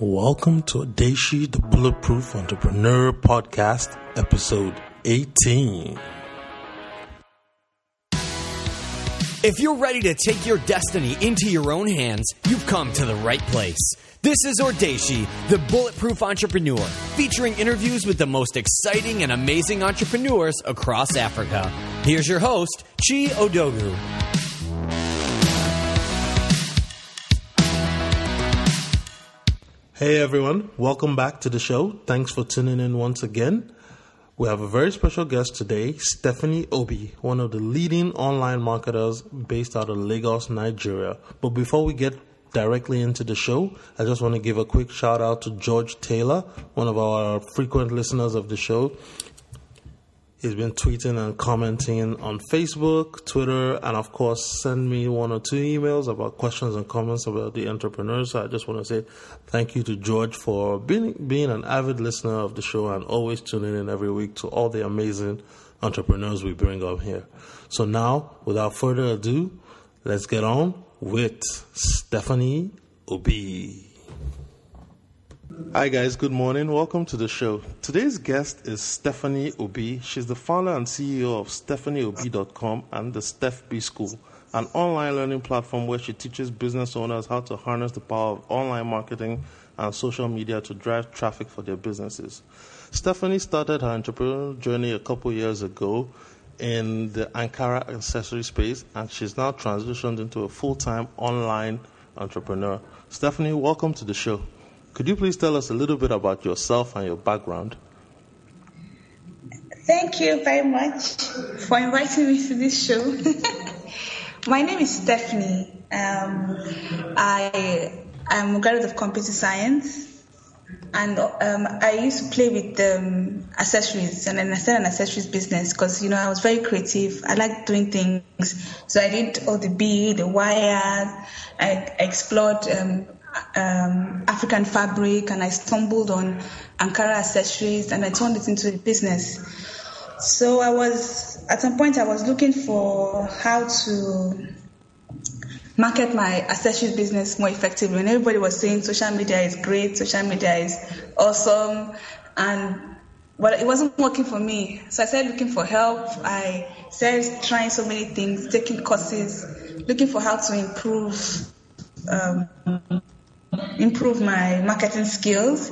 Welcome to Odeshi, the Bulletproof Entrepreneur Podcast, episode 18. If you're ready to take your destiny into your own hands, you've come to the right place. This is Odeshi, the Bulletproof Entrepreneur, featuring interviews with the most exciting and amazing entrepreneurs across Africa. Here's your host, Chi Odogu. Hey everyone, welcome back to the show. Thanks for tuning in once again. We have a very special guest today, Stephanie Obi, one of the leading online marketers based out of Lagos, Nigeria. But before we get directly into the show, I just want to give a quick shout out to George Taylor, one of our frequent listeners of the show. He's been tweeting and commenting on Facebook, Twitter, and of course, send me one or two emails about questions and comments about the entrepreneurs. So I just want to say thank you to George for being being an avid listener of the show and always tuning in every week to all the amazing entrepreneurs we bring up here. So now, without further ado, let's get on with Stephanie Obi. Hi, guys. Good morning. Welcome to the show. Today's guest is Stephanie Obi. She's the founder and CEO of StephanieObi.com and the Steph B School, an online learning platform where she teaches business owners how to harness the power of online marketing and social media to drive traffic for their businesses. Stephanie started her entrepreneurial journey a couple years ago in the Ankara accessory space, and she's now transitioned into a full time online entrepreneur. Stephanie, welcome to the show. Could you please tell us a little bit about yourself and your background? Thank you very much for inviting me to this show. My name is Stephanie. Um, I am a graduate of computer science, and um, I used to play with um, accessories, and then I started an accessories business because you know I was very creative. I liked doing things, so I did all the bead, the wires. I explored um, African fabric and I stumbled on Ankara accessories and I turned it into a business. So I was, at some point, I was looking for how to market my accessories business more effectively. And everybody was saying social media is great, social media is awesome. And but it wasn't working for me. So I started looking for help. I started trying so many things, taking courses, looking for how to improve um, improve my marketing skills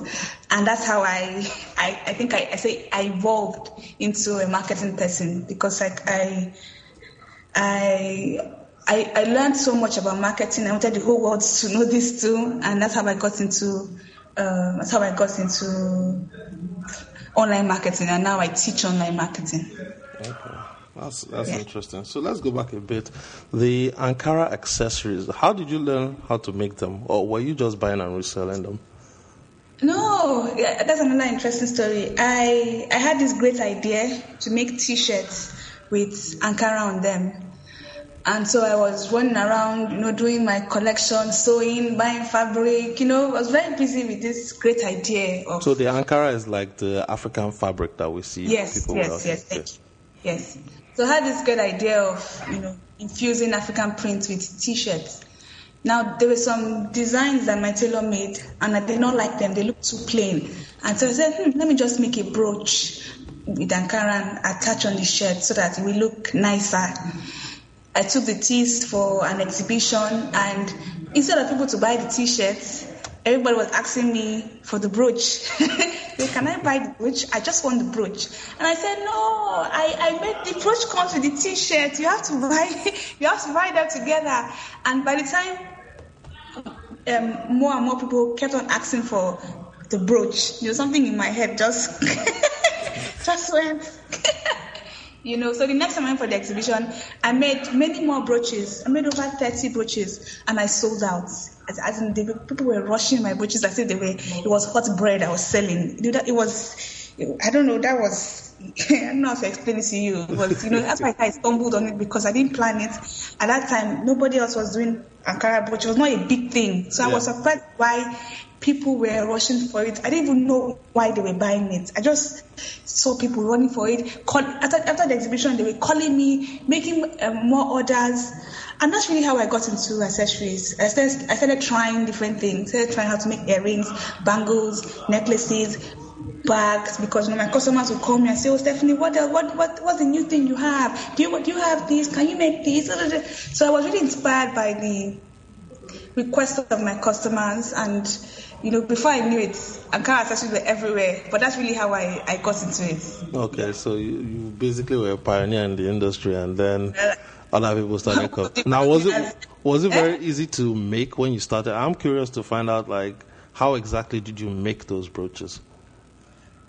and that's how i i, I think I, I, say i evolved into a marketing person because like i i I, I learned so much about marketing. I wanted the whole world to know this too, and that's how I got into uh, that's how I got into online marketing, and now I teach online marketing. Okay. That's that's yeah. interesting. So let's go back a bit. The Ankara accessories. How did you learn how to make them, or were you just buying and reselling them? No, yeah, that's another interesting story. I I had this great idea to make T-shirts with Ankara on them, and so I was running around, you know, doing my collection, sewing, buying fabric. You know, I was very busy with this great idea. Of, so the Ankara is like the African fabric that we see. Yes, yes, yes, yes, yes. So I had this good idea of, you know, infusing African print with t-shirts. Now there were some designs that my tailor made, and I did not like them. They looked too plain, and so I said, hmm, let me just make a brooch with Ankara and attach on the shirt so that it will look nicer. I took the tees for an exhibition, and instead of people to buy the t-shirts, everybody was asking me for the brooch. Can I buy the brooch? I just want the brooch. And I said, No, I, I made the brooch comes with the t-shirt. You have to buy you have to buy them together. And by the time um, more and more people kept on asking for the brooch, you know, something in my head just just went you know, so the next time I went for the exhibition, I made many more brooches. I made over 30 brooches and I sold out. As, as in, they, people were rushing my brooches as if they were, it was hot bread I was selling. It was, I don't know, that was, I don't know how to explain it to you. Was, you know, that's why I stumbled on it because I didn't plan it. At that time, nobody else was doing Ankara brooch. It was not a big thing. So yeah. I was surprised why people were rushing for it. I didn't even know why they were buying it. I just saw people running for it. Call, after, after the exhibition, they were calling me, making um, more orders. And that's really how I got into accessories. I started, I started trying different things. I started trying how to make earrings, bangles, necklaces, bags because you know my customers would call me and say, "Oh, Stephanie, what what what what's the new thing you have? Do you do you have this? Can you make this?" So I was really inspired by the requests of my customers and you know before I knew it Ankara accessories were everywhere but that's really how I, I got into it okay so you, you basically were a pioneer in the industry and then uh, other people started coming now was it was it very easy to make when you started I'm curious to find out like how exactly did you make those brooches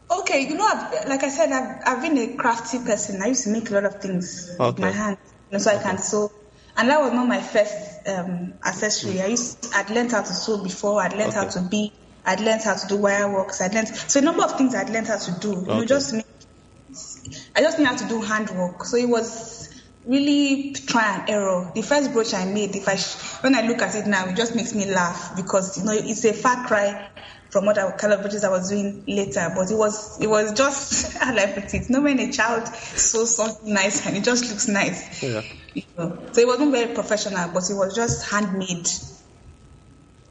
Okay, you know, I've, like I said, I've, I've been a crafty person. I used to make a lot of things okay. with my hands, you know, so okay. I can sew. And that was not my first um, accessory. I used, I'd learned how to sew before. I'd learned okay. how to be. I'd learned how to do wire works. I'd learned so a number of things I'd learned how to do. You just me, I just knew how to do handwork. So it was really try and error. The first brooch I made, if I when I look at it now, it just makes me laugh because you know it's a far cry from what I, kind of brooches I was doing later. But it was it was just how I put it. No when a child sews something nice and it just looks nice. Yeah. You know? So it wasn't very professional, but it was just handmade.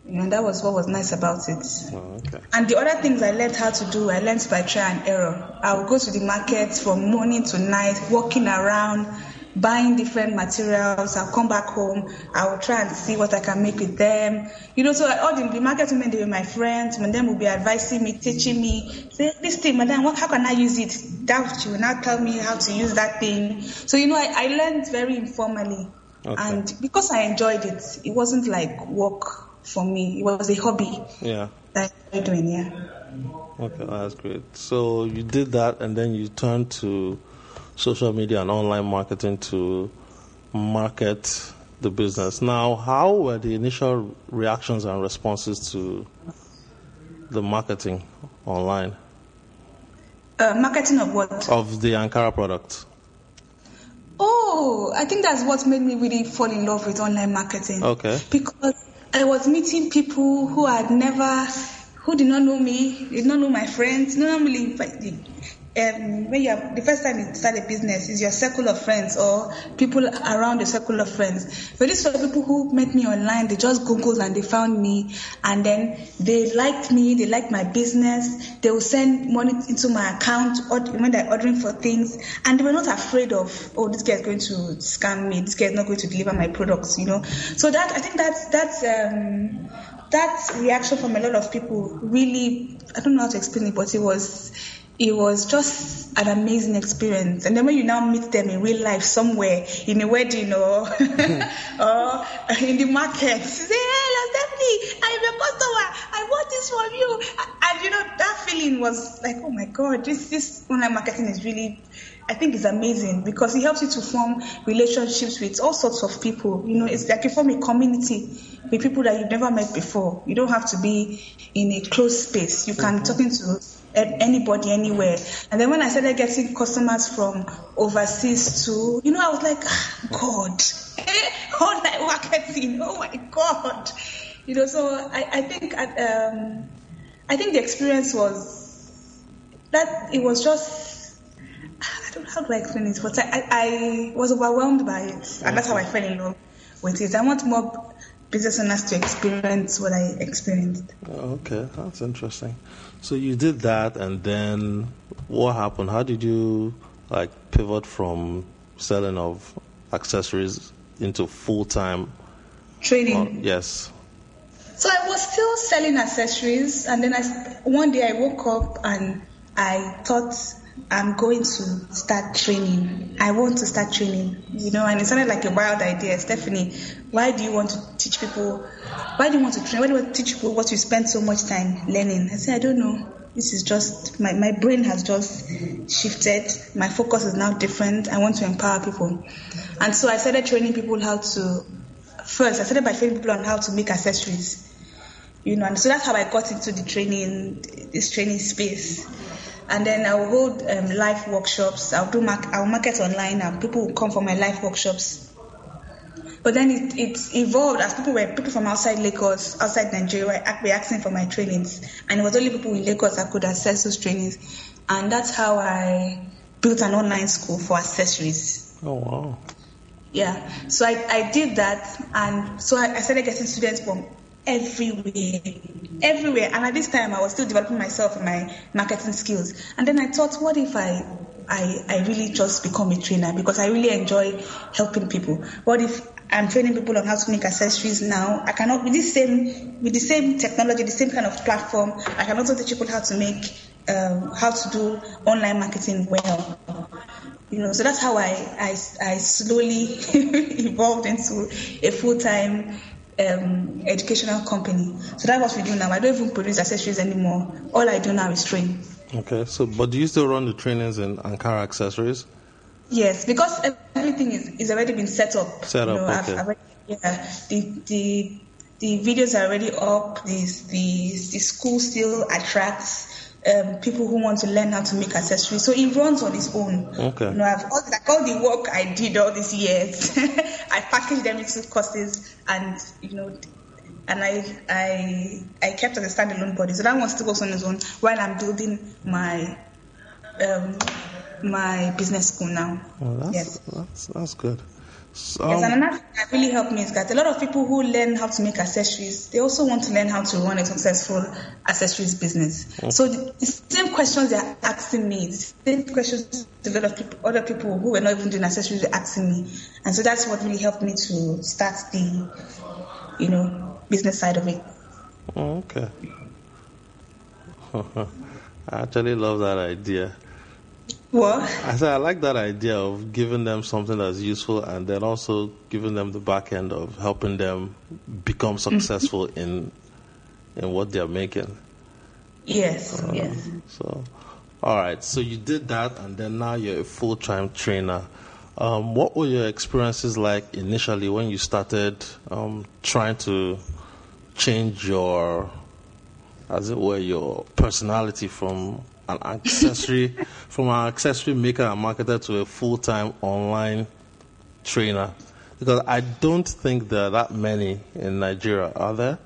You know, that was what was nice about it. Oh, okay. And the other things I learned how to do, I learned by trial and error. I would go to the market from morning to night, walking around, buying different materials. I'll come back home. I will try and see what I can make with them. You know, so all the, the market women, they were my friends. And them will be advising me, teaching me. Say, this thing, madam, what, how can I use it? That she will now tell me how to use that thing. So, you know, I, I learned very informally. Okay. And because I enjoyed it, it wasn't like work for me. It was a hobby. Yeah. That I doing, yeah. Okay, that's great. So you did that and then you turned to social media and online marketing to market the business. Now, how were the initial reactions and responses to the marketing online? Uh, marketing of what? Of the Ankara product. Oh, I think that's what made me really fall in love with online marketing. Okay. Because I was meeting people who had never, who did not know me, did not know my friends. Normally, um, when you have the first time you start a business is your circle of friends or people around the circle of friends. But these were people who met me online. They just googled and they found me, and then they liked me. They liked my business. They will send money into my account when they're ordering for things, and they were not afraid of oh this is going to scam me. This is not going to deliver my products. You know, so that I think that's that's. Um, that reaction from a lot of people really, I don't know how to explain it, but it was it was just an amazing experience. And then when you now meet them in real life somewhere, in a wedding or, or in the market, say, hey, Stephanie, I'm your customer. I want this from you. And you know, that feeling was like, oh my God, this, this online marketing is really, I think it's amazing because it helps you to form relationships with all sorts of people. You know, it's like you form a community with people that you've never met before. You don't have to be in a closed space. You can mm-hmm. talking to anybody anywhere. And then when I started getting customers from overseas too, you know, I was like, ah, God, online marketing, oh my God. You know, so I, I think um, I think the experience was that it was just I don't know how to explain it, but I, I was overwhelmed by it, and that's how I fell in love with it. I want more business owners to experience what I experienced. Okay, that's interesting. So you did that, and then what happened? How did you like pivot from selling of accessories into full time training? yes. So I was still selling accessories, and then I one day I woke up and I thought I'm going to start training. I want to start training, you know, and it sounded like a wild idea. Stephanie, why do you want to teach people? Why do you want to train? Why do you want to teach people what you spend so much time learning? I said, I don't know. This is just, my, my brain has just shifted. My focus is now different. I want to empower people. And so I started training people how to, first, I started by training people on how to make accessories. You know, and so that's how I got into the training, this training space and then I will hold um, live workshops. I'll do mark, I'll market online, and people will come for my live workshops. But then it, it evolved as people were people from outside Lagos, outside Nigeria, were, were asking for my trainings, and it was only people in Lagos that could access those trainings, and that's how I built an online school for accessories. Oh wow! Yeah, so I, I did that, and so I, I started getting students from everywhere, everywhere. And at this time, I was still developing myself and my marketing skills. And then I thought, what if I, I, I really just become a trainer because I really enjoy helping people. What if I'm training people on how to make accessories now? I cannot with the same with the same technology, the same kind of platform. I can also teach people how to make, um, how to do online marketing well you know so that's how i i, I slowly evolved into a full-time um, educational company. So that's what we do now. I don't even produce accessories anymore. All i do now is train. Okay, so but do you still run the trainings in Ankara accessories? yes because everything is, is already been set up. Set you up, know, I've okay. already, yeah the the the videos are already up. The the, the school still attracts um, people who want to learn how to make accessories. So it runs on its own. Okay. You know, I've all, like all the work I did all these years, I packaged them into courses, and you know, and I I I kept as a standalone body. So that one still goes on its own while I'm building my um, my business school now. That's Yes. that's that's good. So, Yes, and another thing that really helped me is that a lot of people who learn how to make accessories, they also want to learn how to run a successful accessories business. Mm. So the, the same questions they're asking me, the same questions a lot of people, other people who were not even doing accessories were asking me, and so that's what really helped me to start the, you know, business side of it. oh, okay. I actually love that idea. What? I said I like that idea of giving them something that's useful and then also giving them the back end of helping them become successful in in what they're making. Yes, yes. So, all right. So you did that, and then now you're a full-time trainer. Um, what were your experiences like initially when you started um, trying to change your, as it were, your personality from an accessory, from an accessory maker and marketer to a full-time online trainer? Because I don't think there are that many in Nigeria. Are there?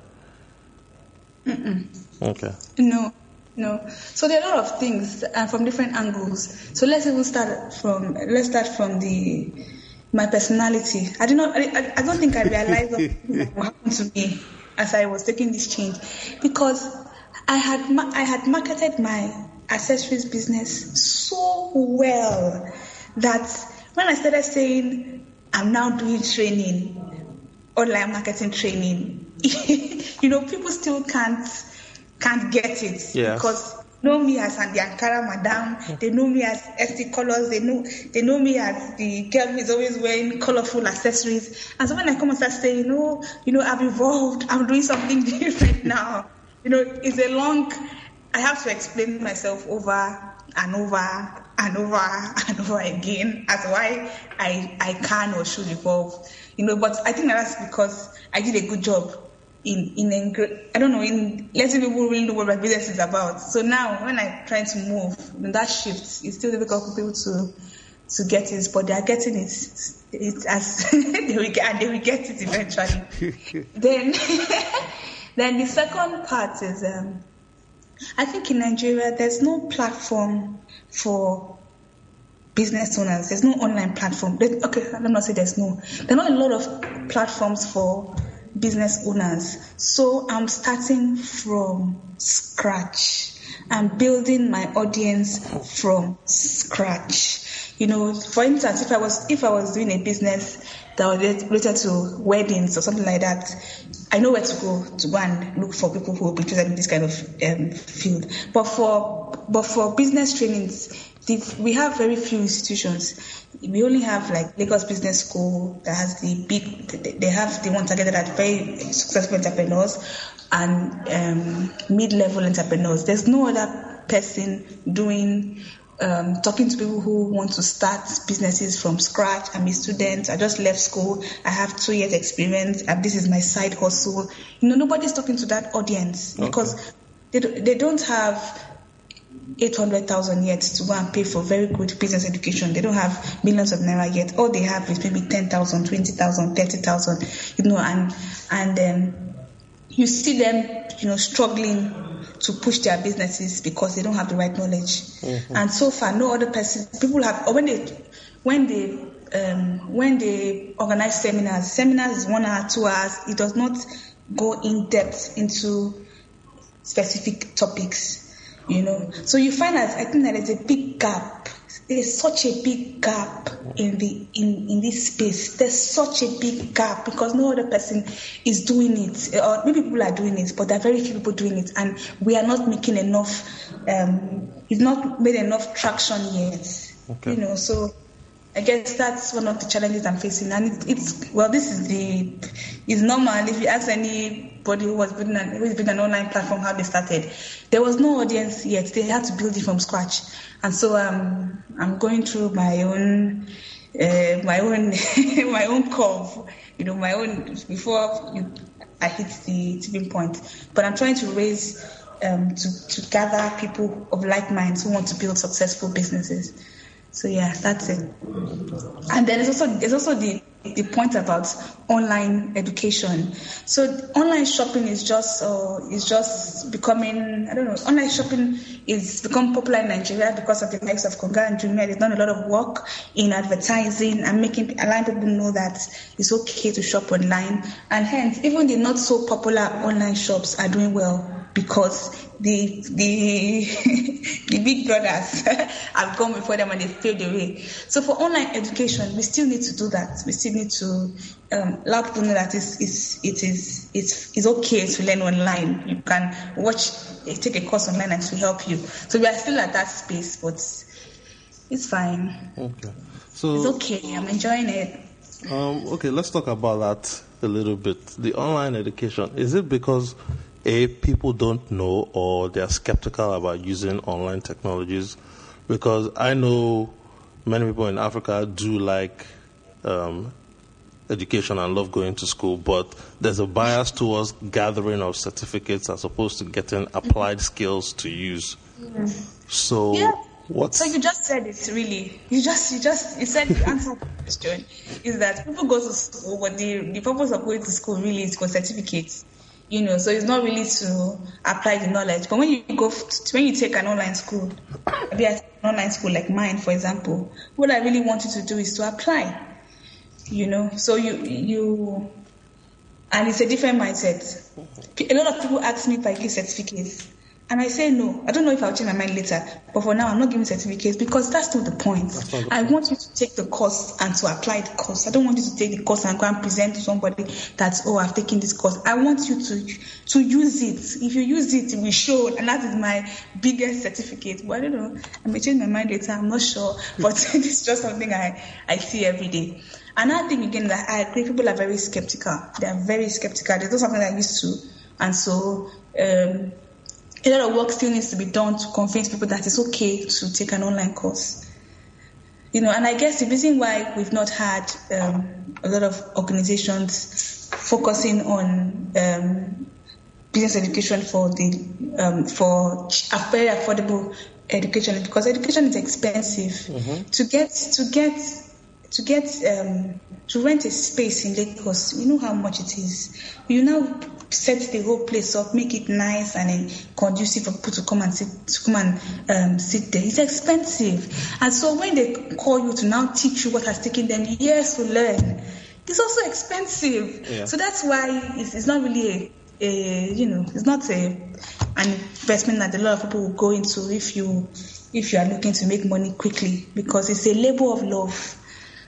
Okay. No, no. So there are a lot of things and from different angles. So let's even start from let's start from the my personality. I do not. I, I- don't think I realized what what happened to me as I was taking this change because I had I had marketed my accessories business so well that when I started saying I'm now doing training, online marketing training, you know, people still can't can't get it because know me as the Ankara madam, they know me as ST colors, they know they know me as the girl who is always wearing colorful accessories. And so when I come and start saying, no, you know, I've evolved, I'm doing something different now. You know, it's a long I have to explain myself over and over and over and over again as why I I can or should evolve. You know, but I think that's because I did a good job in in I don't know in letting people really know what my business is about. So now when I'm trying to move, then that shift it's still difficult for people to to get it, but they are getting it. It as they will get and they will get it eventually. then then the second part is um, I think in Nigeria there's no platform for business owners. There's no online platform. There- okay, let me not say there's no. There are not a lot of platforms for business owners. So I'm starting from scratch. I'm building my audience from scratch. You know, for instance, if I was if I was doing a business that was related to weddings or something like that, I know where to go to go and look for people who will be interested in this kind of um, field. But for but for business trainings, we have very few institutions. We only have like Lagos Business School that has the big. they- have the one targeted at very successful entrepreneurs and um, mid-level entrepreneurs. There's no other person doing um, talking to people who want to start businesses from scratch. I'm a student. I just left school. I have two years experience. And this is my side hustle. You know, nobody's talking to that audience because they, they don't have 800,000 yet to go and pay for very good business education. They don't have millions of naira yet. All they have is maybe 10,000, 20,000, 30,000, you know, and, and um, you see them, you know, struggling to push their businesses because they don't have the right knowledge. Mm-hmm. And so far, no other person, people have, or when they, when they, um, when they organize seminars, seminars is one hour, two hours, it does not go in depth into specific topics you know. So you find that I think that there's a big gap. There's such a big gap in the in, in this space. There's such a big gap because no other person is doing it, or maybe people are doing it, but there are very few people doing it, and we are not making enough. Um, it's not made enough traction yet. Okay. You know, so I guess that's one of the challenges I'm facing, and it, it's well, this is the is normal. If you ask anybody who was building an, is building an online platform how they started, there was no audience yet. They had to build it from scratch, and so um, I'm going through my own uh, my own my own curve, you know, my own before you, I hit the tipping point. But I'm trying to raise um, to to gather people of like minds who want to build successful businesses. So yeah, that's it. And then there's also there's also the the point about online education. So online shopping is just uh, is just becoming I don't know. Online shopping is become popular in Nigeria because of the likes of Konga and Jumia. They've done a lot of work in advertising and making allowing people know that it's okay to shop online. And hence, even the not so popular online shops are doing well because the the the big brothers have gone before them and they paved the way. So for online education, we still need to do that. We still need to um, allow people know that it's, it's, it is it's, it's okay to learn online. You can watch, take a course online and to help you. So we are still at that space, but it's fine. Okay, so it's okay. I'm enjoying it. Um, okay, let's talk about that a little bit. The online education is it because a people don't know or they're skeptical about using online technologies because I know many people in Africa do like um, education and love going to school, but there's a bias towards gathering of certificates as opposed to getting applied skills to use. So. Yeah. What? So you just said it really. You just you just you said the answer to the question is that people go to school, but the, the purpose of going to school really is for certificates you know, so it's not really to apply the knowledge. But when you go, to, when you take an online school, maybe an online school like mine, for example, what I really want you to do is to apply, you know. So you you, and it's a different mindset. A lot of people ask me if I give certificates. And I say no. I don't know if I'll change my mind later, but for now, I'm not giving certificates because that's not the point. Not the I point. want you to take the course and to apply the course. I don't want you to take the course and go and present to somebody that oh, I've taken this course. I want you to to use it. If you use it, we show, and that is my biggest certificate. But I don't know. I may change my mind later. I'm not sure, but it's just something I I see every day. Another thing again that I agree, people are very skeptical. They are very skeptical. There's not something I used to, and so. Um, a lot of work still needs to be done to convince people that it's okay to take an online course. You know, and I guess the reason why we've not had um, a lot of organizations focusing on um, business education for the um, for a very affordable education is because education is expensive. Mm-hmm. To get to get to get um, to rent a space in Lagos, you know how much it is. You now set the whole place up, make it nice and conducive for people to come and sit, to come and um, sit there. It's expensive, and so when they call you to now teach you what has taken them years to learn, it's also expensive. Yeah. So that's why it's, it's not really a, a, you know, it's not a an investment that a lot of people will go into if you if you are looking to make money quickly because it's a labor of love.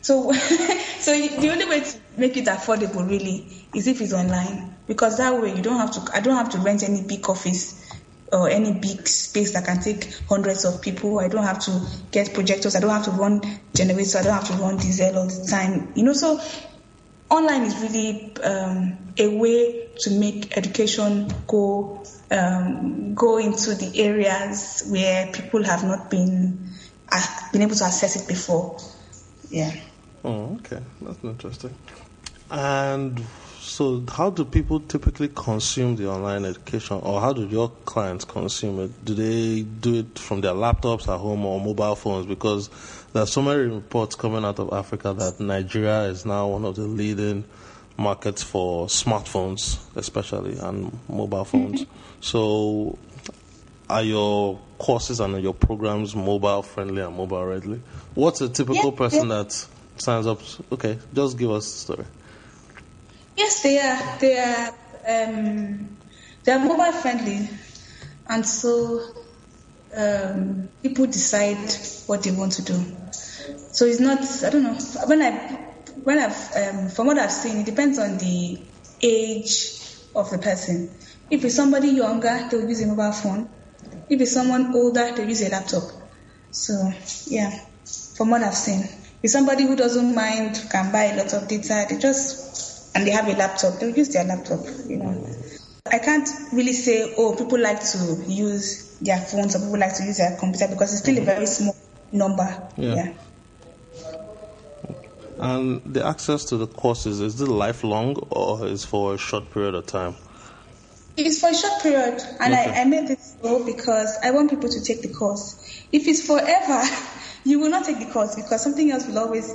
So, so the only way to make it affordable really is if it's online because that way you don't have to. I don't have to rent any big office or any big space that can take hundreds of people. I don't have to get projectors. I don't have to run generators. I don't have to run diesel all the time. You know, so online is really um, a way to make education go um, go into the areas where people have not been uh, been able to access it before. Yeah. Oh, okay, that's interesting. And so how do people typically consume the online education, or how do your clients consume it? Do they do it from their laptops at home or mobile phones? Because there are so many reports coming out of Africa that Nigeria is now one of the leading markets for smartphones, especially and mobile phones. Mm-hmm. So, are your courses and your programs mobile friendly and mobile ready? What's a typical yeah, person yeah. that signs up? Okay, just give us a story. Yes, they are. They are. Um, they are mobile friendly, and so um, people decide what they want to do. So it's not. I don't know. When I when I've um, from what I've seen, it depends on the age of the person. If it's somebody younger, they'll use a mobile phone. If it's someone older, they'll use a laptop. So yeah, from what I've seen, if somebody who doesn't mind can buy a lot of data, they just and they have a laptop, they'll use their laptop, you know. I can't really say, oh, people like to use their phones or people like to use their computer because it's still a mm-hmm. very small number. Yeah. yeah. And um, the access to the courses, is it lifelong or is for a short period of time? It's for a short period, and okay. I, I made this so because I want people to take the course. If it's forever, you will not take the course because something else will always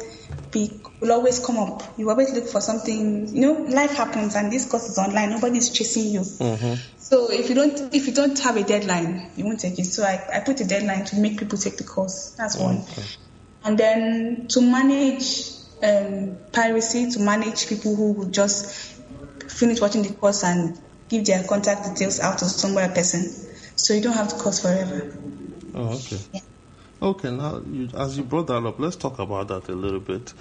be will always come up. You always look for something. You know, life happens, and this course is online. Nobody's chasing you. Mm-hmm. So if you don't if you don't have a deadline, you won't take it. So I, I put a deadline to make people take the course. That's one. Okay. And then to manage um, piracy, to manage people who will just finish watching the course and give their contact details out to some other person. So you don't have the course forever. Oh, okay. Yeah. Okay, now you, as you brought that up, let's talk about that a little bit.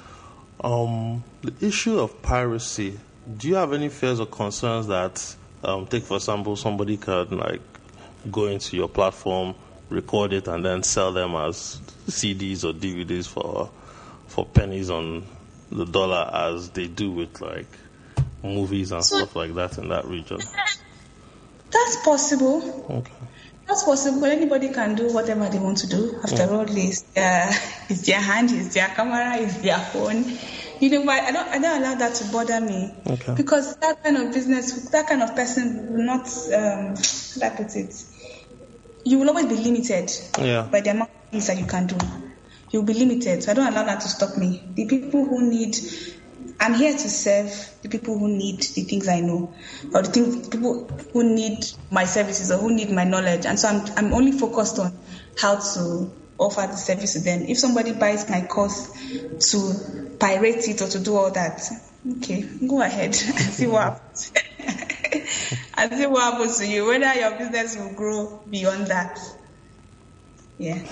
Um, the issue of piracy. Do you have any fears or concerns that, um, take for example, somebody could like go into your platform, record it, and then sell them as CDs or DVDs for for pennies on the dollar, as they do with like movies and so, stuff like that in that region? That's possible. Okay. That's possible. Anybody can do whatever they want to do. After mm. all, it's their, it's their hand, it's their camera, it's their phone. You know, but I don't, I don't allow that to bother me. Okay. Because that kind of business, that kind of person will not, um, how do I put it? You will always be limited yeah. by the amount of things that you can do. You'll be limited. So I don't allow that to stop me. The people who need I'm here to serve the people who need the things I know, or the things people who need my services or who need my knowledge. And so I'm I'm only focused on how to offer the service to them. If somebody buys my course to pirate it or to do all that, okay, go ahead and see what happens. and see what happens to you. Whether your business will grow beyond that. Yeah.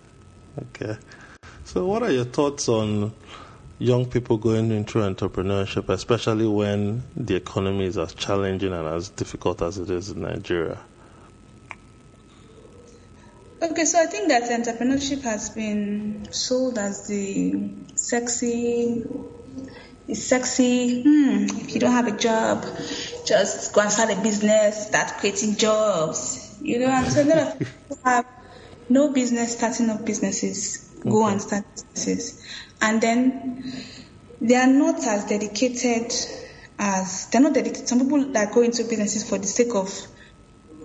okay. So, what are your thoughts on young people going into entrepreneurship, especially when the economy is as challenging and as difficult as it is in Nigeria? Okay, so I think that entrepreneurship has been sold as the sexy, it's sexy. Hmm, if you don't have a job, just go and start a business, start creating jobs. You know, and so a lot of people have no business starting up businesses. Go okay. and start businesses and then they are not as dedicated as they're not dedicated. Some people that go into businesses for the sake of,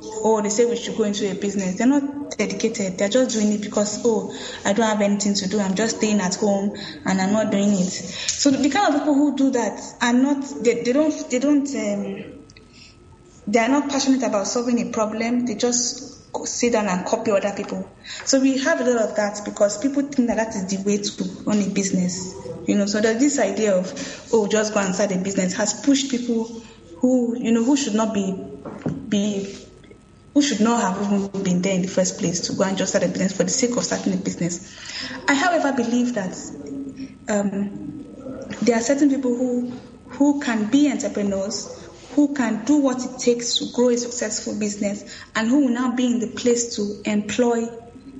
oh, they say we should go into a business. They're not dedicated. They're just doing it because, oh, I don't have anything to do. I'm just staying at home and I'm not doing it. So the kind of people who do that are not. They, they don't. They don't. Um, they are not passionate about solving a problem. They just sit down and copy other people. So we have a lot of that because people think that that is the way to run a business. You know, so there's this idea of oh, just go and start a business has pushed people who you know who should not be be who should not have even been there in the first place to go and just start a business for the sake of starting a business. I, however, believe that um, there are certain people who who can be entrepreneurs who can do what it takes to grow a successful business and who will now be in the place to employ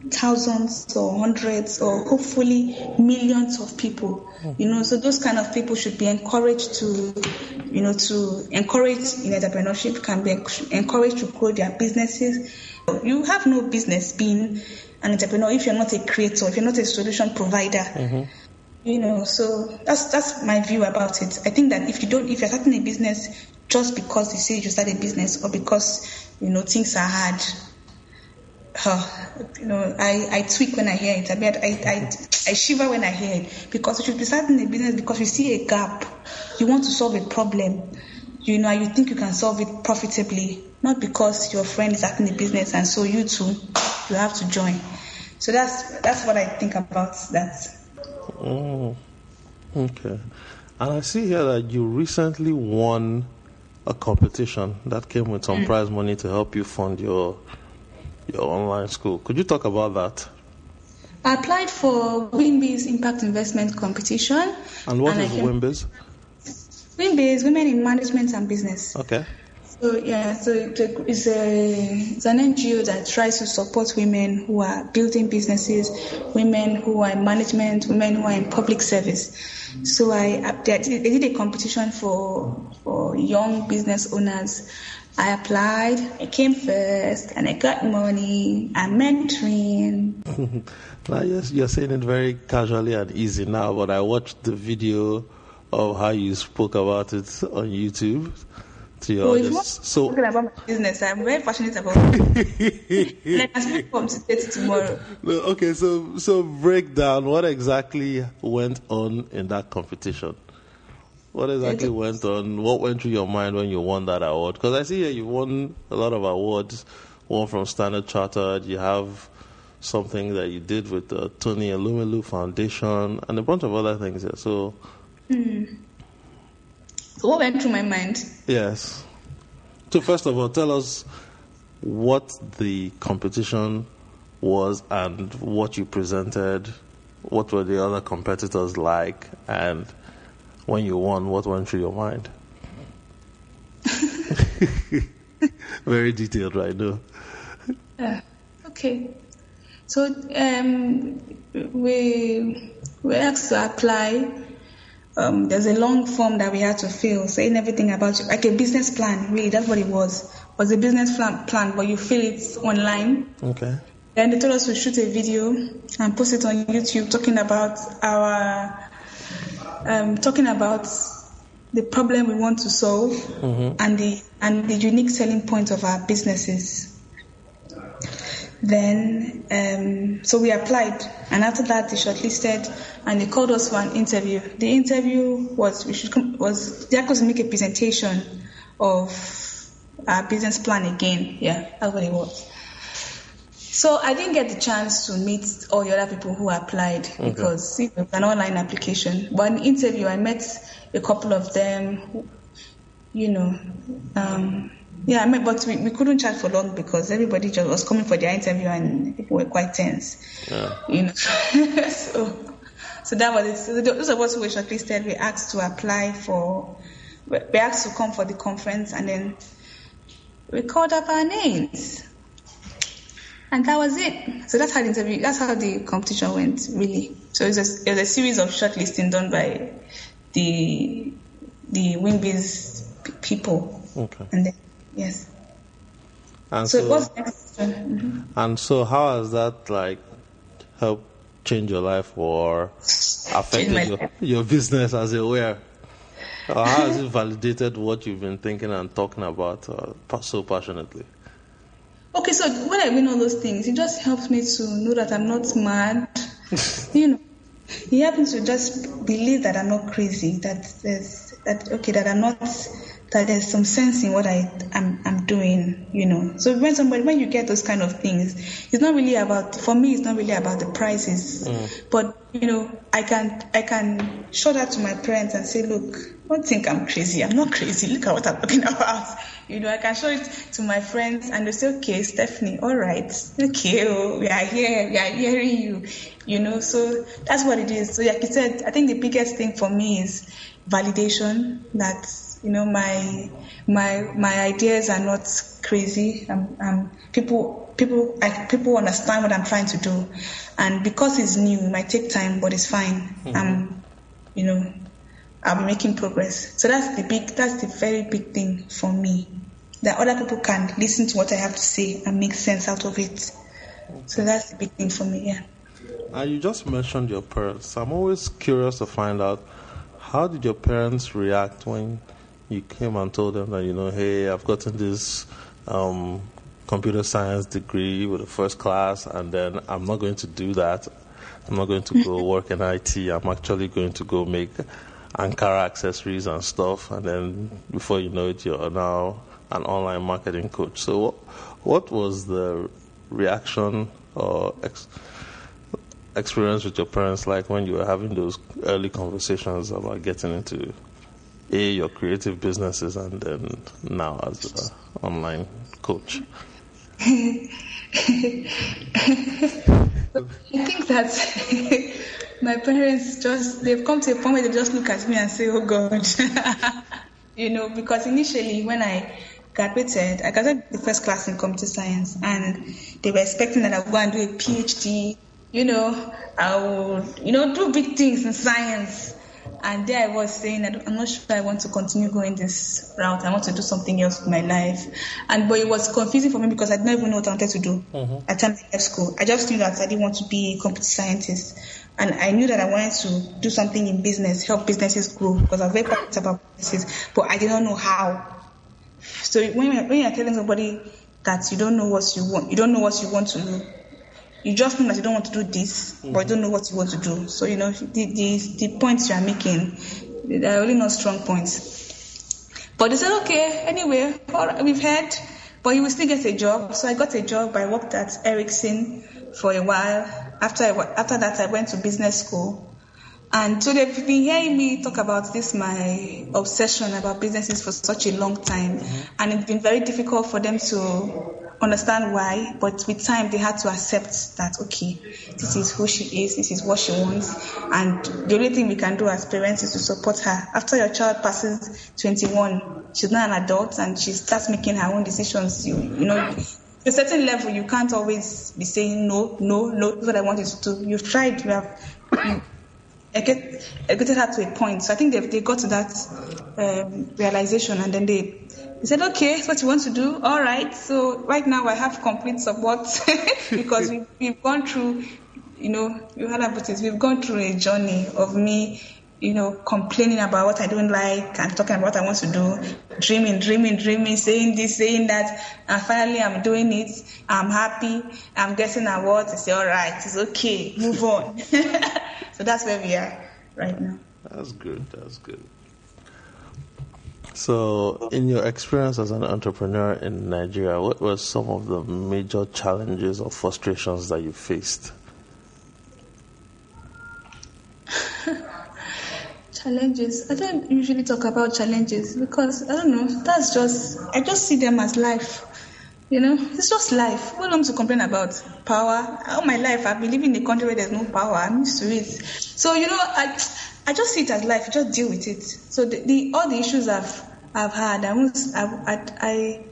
thousands or hundreds or hopefully millions of people you know so those kind of people should be encouraged to you know to encourage in entrepreneurship can be encouraged to grow their businesses you have no business being an entrepreneur if you're not a creator if you're not a solution provider mm-hmm. You know, so that's that's my view about it. I think that if you don't, if you're starting a business just because you say you start a business or because you know things are hard, you know, I, I tweak when I hear it. I, mean, I, I, I shiver when I hear it because you should be starting a business because you see a gap, you want to solve a problem, you know, you think you can solve it profitably, not because your friend is starting a business and so you too, you have to join. So that's that's what I think about that. Oh, okay. And I see here that you recently won a competition that came with some mm. prize money to help you fund your your online school. Could you talk about that? I applied for WIMBIZ Impact Investment Competition. And what and is WIMBIZ? WIMBIZ Women in Management and Business. Okay. So yeah, so it's, a, it's an NGO that tries to support women who are building businesses, women who are in management, women who are in public service. So I they did a competition for for young business owners. I applied, I came first, and I got money and mentoring. now you're saying it very casually and easy now, but I watched the video of how you spoke about it on YouTube to your well, audience. So talking about my business, I'm very passionate about it. Let us speak from today to tomorrow. Okay, so so break down what exactly went on in that competition. What exactly went on? What went through your mind when you won that award? Because I see here you won a lot of awards. One from Standard Chartered. You have something that you did with the Tony Elumelu Foundation and a bunch of other things here. So. Mm. So what went through my mind? Yes. So first of all, tell us what the competition was and what you presented. What were the other competitors like, and when you won, what went through your mind? Very detailed, right now. Yeah. Okay. So um, we we asked to apply um, there's a long form that we had to fill, saying everything about you, like a business plan. Really, that's what it was. Was a business plan, plan, but you fill it online. Okay. Then they told us to shoot a video and post it on YouTube, talking about our, um, talking about the problem we want to solve mm-hmm. and the and the unique selling point of our businesses. Then, um, so we applied, and after that, they shortlisted, and they called us for an interview. The interview was we should come, was they asked us to make a presentation of our business plan again. Yeah, that's what it was. So I didn't get the chance to meet all the other people who applied okay. because it was an online application. But in the interview, I met a couple of them. Who, You know. Um, yeah, I mean, but we, we couldn't chat for long because everybody just was coming for their interview and people were quite tense. Yeah. You know, so so that was it. So those of us who were shortlisted, we asked to apply for, we asked to come for the conference, and then we called up our names, and that was it. So that's how the interview, that's how the competition went, really. So it was a, it was a series of shortlisting done by the the WIMBIZ people, okay. and then Yes. And so, so what's next? Mm-hmm. And so, how has that like helped change your life or affected your, your business as it were? Or how has it validated what you've been thinking and talking about uh, so passionately? Okay, so when I win all those things, it just helps me to know that I'm not mad. you know, it happens to just believe that I'm not crazy. That there's that okay, that I'm not that there's some sense in what I am I'm, I'm doing, you know. So when somebody when you get those kind of things, it's not really about for me. It's not really about the prices, mm. but you know, I can I can show that to my parents and say, look, don't think I'm crazy. I'm not crazy. Look at what I'm talking about. You know, I can show it to my friends and they say, okay, Stephanie, all right, okay, oh, we are here, we are hearing you. You know, so that's what it is. So like you said, I think the biggest thing for me is validation that you know my my my ideas are not crazy. I'm, I'm, people people I, people understand what I'm trying to do, and because it's new, it might take time, but it's fine. Mm-hmm. I'm you know I'm making progress. So that's the big that's the very big thing for me that other people can listen to what I have to say and make sense out of it. So that's the big thing for me. Yeah. And you just mentioned your parents. I'm always curious to find out how did your parents react when you came and told them that you know, hey, I've gotten this um, computer science degree with a first class, and then I'm not going to do that. I'm not going to go work in IT. I'm actually going to go make Ankara accessories and stuff, and then before you know it, you're now an online marketing coach. So, what, what was the reaction or ex- experience with your parents like when you were having those early conversations about getting into a your creative businesses and then now as an online coach? I think that my parents just they've come to a point where they just look at me and say, "Oh God," you know, because initially when I graduated, I graduated the first class in computer science, and they were expecting that I would go and do a PhD. You know, I would, you know, do big things in science. And there I was saying I'm not sure I want to continue going this route. I want to do something else with my life. And but it was confusing for me because I didn't even know what I wanted to do mm-hmm. at time I left school. I just knew that I didn't want to be a computer scientist. And I knew that I wanted to do something in business, help businesses grow because I'm very passionate about businesses, but I did not know how. So when you're, when you're telling somebody that you don't know what you want, you don't know what you want to do, you just know that you don't want to do this, mm-hmm. but you don't know what you want to do. So you know the the, the points you are making, they are really not strong points. But they said, okay, anyway, we've heard, but you will still get a job. So I got a job. I worked at Ericsson for a while. After I, after that, I went to business school. And so they've been hearing me talk about this, my obsession about businesses for such a long time. Mm-hmm. And it's been very difficult for them to understand why, but with time they had to accept that, okay, this is who she is, this is what she wants. And the only thing we can do as parents is to support her. After your child passes 21, she's not an adult and she starts making her own decisions. You, you know, to a certain level, you can't always be saying no, no, no, that's what I want you to do. You've tried, you have, you, educated her to a point. So I think they they got to that um, realization, and then they they said, okay, what you want to do. All right. So right now I have complete support because we, we've gone through, you know, you heard about it. We've gone through a journey of me you know, complaining about what I don't like and talking about what I want to do, dreaming, dreaming, dreaming, saying this, saying that, and finally I'm doing it. I'm happy. I'm getting awards. I say, all right, it's okay, move on. so that's where we are right now. That's good. That's good. So, in your experience as an entrepreneur in Nigeria, what were some of the major challenges or frustrations that you faced? Challenges. I don't usually talk about challenges because I don't know. That's just I just see them as life. You know, it's just life. What am to complain about? Power. All my life, I've been living in a country where there's no power. I'm used to it. So you know, I I just see it as life. Just deal with it. So the, the all the issues I've I've had, I I I, I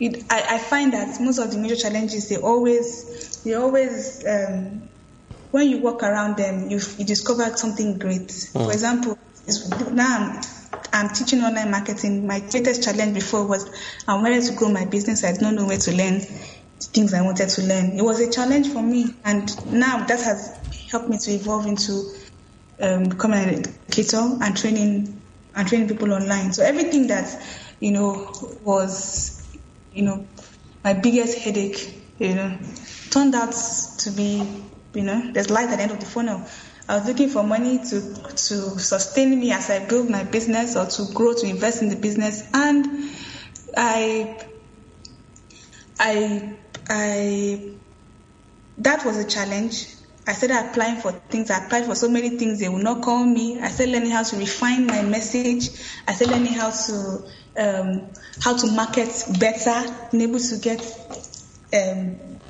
it, I, I, find that most of the major challenges they always they always um, when you walk around them you, you discover something great. Mm. For example, now I'm, teaching online marketing. My greatest challenge before was I wanted to grow my business. I didn't know where to learn things I wanted to learn. It was a challenge for me, and now that has helped me to evolve into um, becoming an educator and training and training people online. So everything that you know was you know my biggest headache, you know, turned out to be you know there's light at the end of the funnel. I was looking for money to to sustain me as I build my business or to grow to invest in the business, and I I I that was a challenge. I started applying for things. I applied for so many things. They would not call me. I started learning how to refine my message. I started learning how to um, how to market better, able to get um,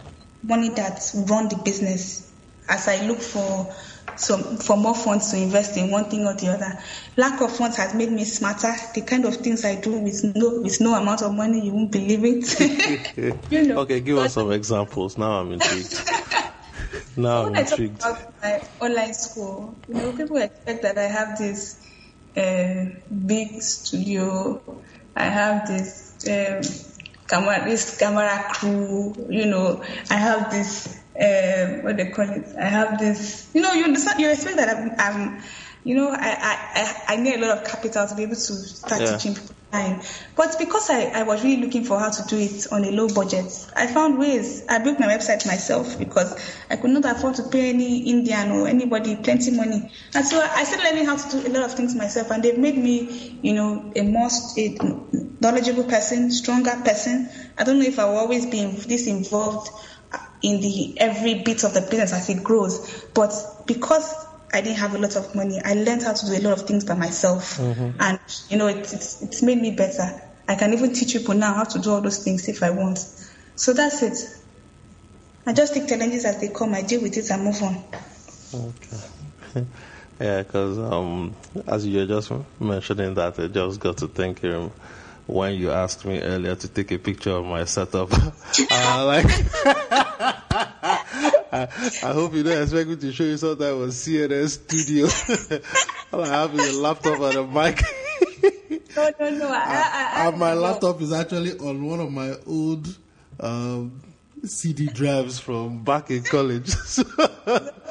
money that run the business. As I look for some for more funds to invest in one thing or the other. Lack of funds has made me smarter. The kind of things I do with no with no amount of money, you won't believe it. you know. Okay, give us some examples. Now I'm intrigued. now when I'm intrigued. I talk about my online school, you know, people expect that I have this uh, big studio. I have this um, camera, this camera crew. You know, I have this uh, what they call it. I have this, you know, you understand, you expect that I'm, I'm you know, I, I, I need a lot of capital to be able to start yeah. teaching people time. But because I, I was really looking for how to do it on a low budget, I found ways. I built my website myself because I could not afford to pay any Indian or anybody plenty money. And so I started learning how to do a lot of things myself, and they've made me, you know, a more a knowledgeable person, stronger person. I don't know if I will always be this involved in the every bit of the business as it grows, but because I didn't have a lot of money. I learned how to do a lot of things by myself, mm-hmm. and you know, it, it's it's made me better. I can even teach people now how to do all those things if I want. So that's it. I just take challenges as they come. I deal with it and move on. Okay. yeah, because um, as you just mentioning that, I just got to thinking when you asked me earlier to take a picture of my setup. uh, like. I, I, hope you don't expect me to show you something on CNN studio. All I have is a laptop and a mic. no, no, no. I, I, my laptop is actually on one of my old um, CD drives from back in college.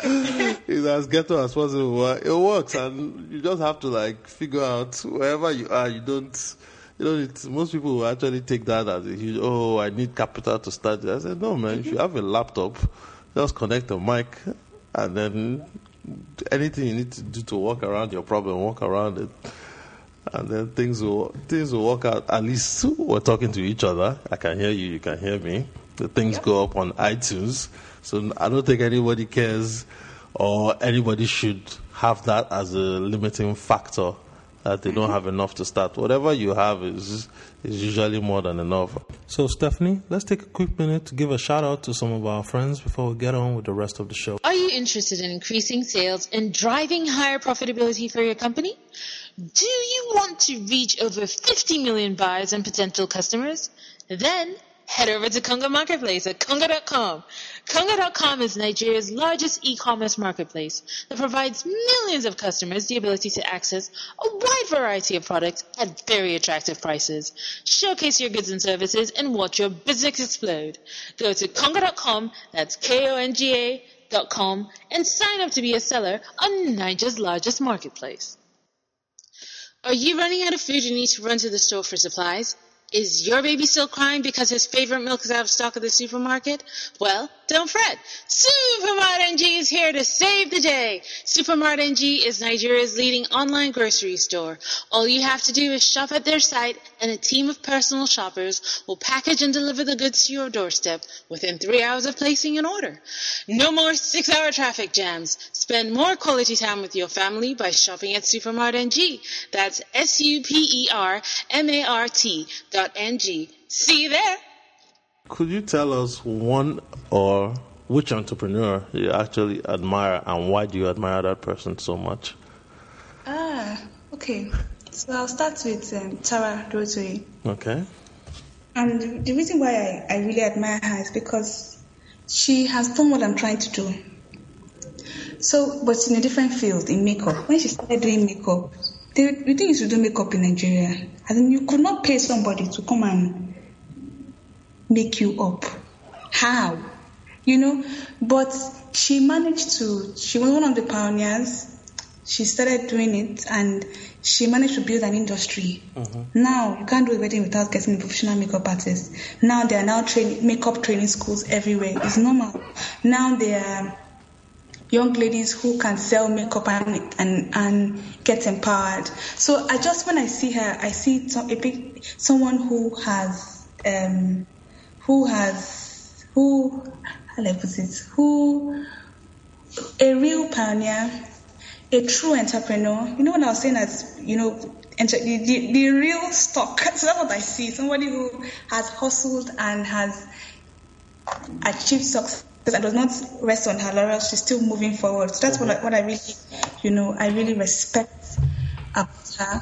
it's as ghetto as possible. It works, and you just have to like figure out wherever you are. You don't. You know, most people will actually take that as a huge. Oh, I need capital to start. I said, no, man. If you have a laptop just connect the mic and then anything you need to do to walk around your problem, walk around it. And then things will things will work out. At least we're talking to each other. I can hear you, you can hear me. The things go up on iTunes. So I don't think anybody cares or anybody should have that as a limiting factor that they don't have enough to start. Whatever you have is is usually more than enough. So, Stephanie, let's take a quick minute to give a shout out to some of our friends before we get on with the rest of the show. Are you interested in increasing sales and driving higher profitability for your company? Do you want to reach over 50 million buyers and potential customers? Then head over to Konga Marketplace at konga.com. Konga.com is Nigeria's largest e-commerce marketplace that provides millions of customers the ability to access a wide variety of products at very attractive prices. Showcase your goods and services and watch your business explode. Go to Konga.com, that's K-O-N-G-A dot com, and sign up to be a seller on Nigeria's largest marketplace. Are you running out of food and need to run to the store for supplies? Is your baby still crying because his favorite milk is out of stock at the supermarket? Well, don't fret. Supermart NG is here to save the day. Supermart NG is Nigeria's leading online grocery store. All you have to do is shop at their site and a team of personal shoppers will package and deliver the goods to your doorstep within three hours of placing an order. No more six hour traffic jams. Spend more quality time with your family by shopping at Supermart NG. That's S-U-P-E-R-M-A-R-T N-G. See you there. Could you tell us one or which entrepreneur you actually admire and why do you admire that person so much? Ah, okay. So I'll start with um, Tara Durotoye. Okay. And the reason why I, I really admire her is because she has done what I'm trying to do. So, but in a different field, in makeup. When she started doing makeup, the, the thing is to do makeup in Nigeria. I mean, you could not pay somebody to come and make you up. How? You know, but she managed to, she was one of the pioneers. She started doing it and she managed to build an industry. Mm-hmm. Now, you can't do a wedding without getting a professional makeup artist. Now, there are now train, makeup training schools everywhere. It's normal. Now, there are young ladies who can sell makeup and, and, and get empowered. So I just, when I see her, I see a big, someone who has, um, who has, who, how do I put it, who, a real pioneer, a true entrepreneur. You know what I was saying as, you know, the, the, the real stock. So that's what I see. Somebody who has hustled and has achieved success and does not rest on her laurels. She's still moving forward. So that's mm-hmm. what I, what I really, you know, I really respect about her.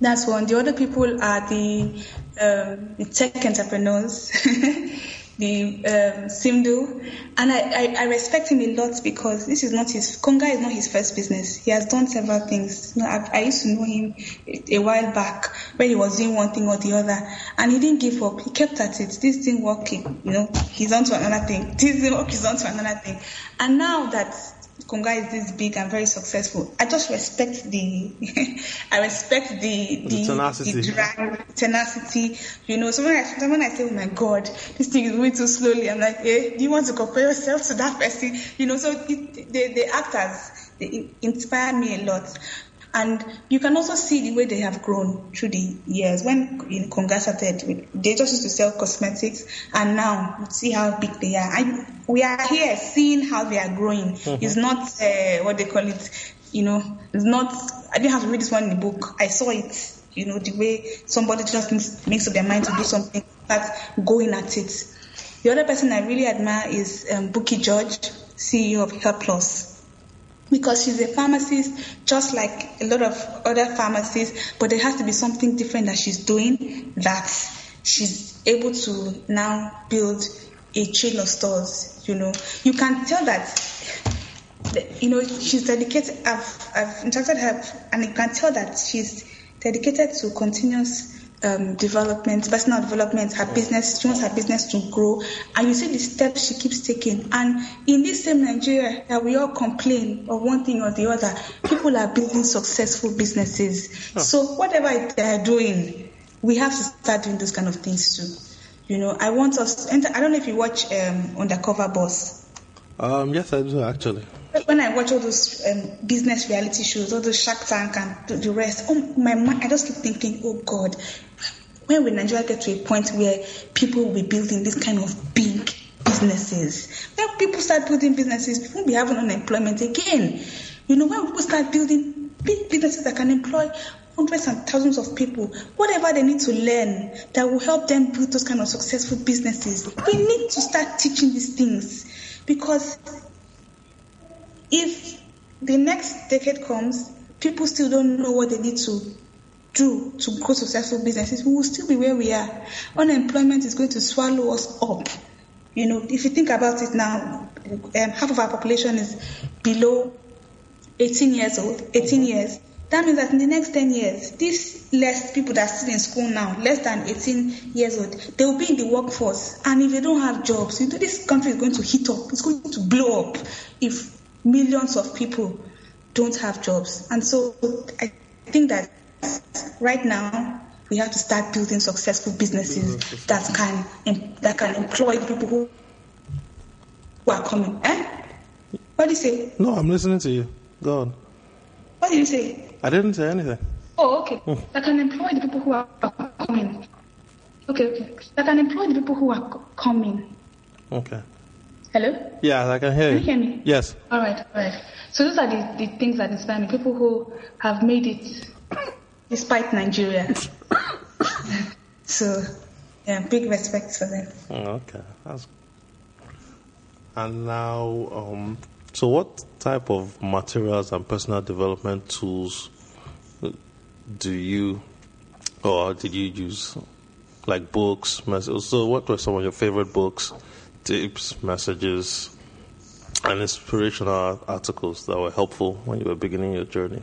That's one. The other people are the um, the tech entrepreneurs. the um, Simdo, and I, I, I, respect him a lot because this is not his Konga is not his first business. He has done several things. You know, I, I used to know him a, a, while back when he was doing one thing or the other, and he didn't give up. He kept at it. This didn't work. You know, he's on to another thing. This didn't work. He's on to another thing. And now that Konga is this big and very successful. I just respect the, I respect the the, the tenacity. The drive, tenacity. You know, so when I when I say, "Oh my God, this thing is moving too slowly," I'm like, "Eh, do you want to compare yourself to that person?" You know, so it, the the actors they inspire me a lot. And you can also see the way they have grown through the years. When in Konga started, they just used to sell cosmetics, and now see how big they are. I, we are here seeing how they are growing. Mm-hmm. It's not uh, what they call it, you know. It's not. I didn't have to read this one in the book. I saw it. You know, the way somebody just makes up their mind to do something, that's going at it. The other person I really admire is um, George, CEO of Health Plus because she's a pharmacist just like a lot of other pharmacists, but there has to be something different that she's doing that she's able to now build a chain of stores. You know, you can tell that. You know, she's dedicated. I've, I've interacted her, and you can tell that she's dedicated to continuous um, development, personal development, her business, she wants her business to grow. And you see the steps she keeps taking. And in this same Nigeria that we all complain of one thing or the other, people are building successful businesses. Huh. So whatever they're doing, we have to start doing those kind of things too. You know, I want us, I don't know if you watch um, Undercover Boss. Um, yes, I do actually. When I watch all those um, business reality shows, all those Shark Tank and the rest, oh my mind, I just keep thinking, oh God, when will Nigeria get to a point where people will be building this kind of big businesses? When people start building businesses, we won't be having unemployment again. You know, when people start building big businesses that can employ hundreds and thousands of people, whatever they need to learn that will help them build those kind of successful businesses, we need to start teaching these things because if the next decade comes, people still don't know what they need to do to grow successful businesses, we will still be where we are. Unemployment is going to swallow us up. You know, if you think about it now, um, half of our population is below 18 years old, 18 years. That means that in the next 10 years, these less people that are still in school now, less than 18 years old, they will be in the workforce. And if they don't have jobs, you know, this country is going to heat up. It's going to blow up if millions of people don't have jobs. And so I think that right now we have to start building successful businesses that can that can employ people who, who are coming. Eh? What do you say? No, I'm listening to you. Go on. What did you say? I didn't say anything. Oh, okay. Hmm. That can employ the people who are coming. Okay, okay. That can employ the people who are coming. Okay. Hello? Yeah, I can hear you. Can you hear me? Yes. All right, all right. So those are the, the things that inspire me. People who have made it despite Nigeria. so, yeah, big respect for them. Okay. That's... And now, um, so what type of materials and personal development tools do you or did you use? Like books. So, what were some of your favorite books, tips, messages, and inspirational articles that were helpful when you were beginning your journey?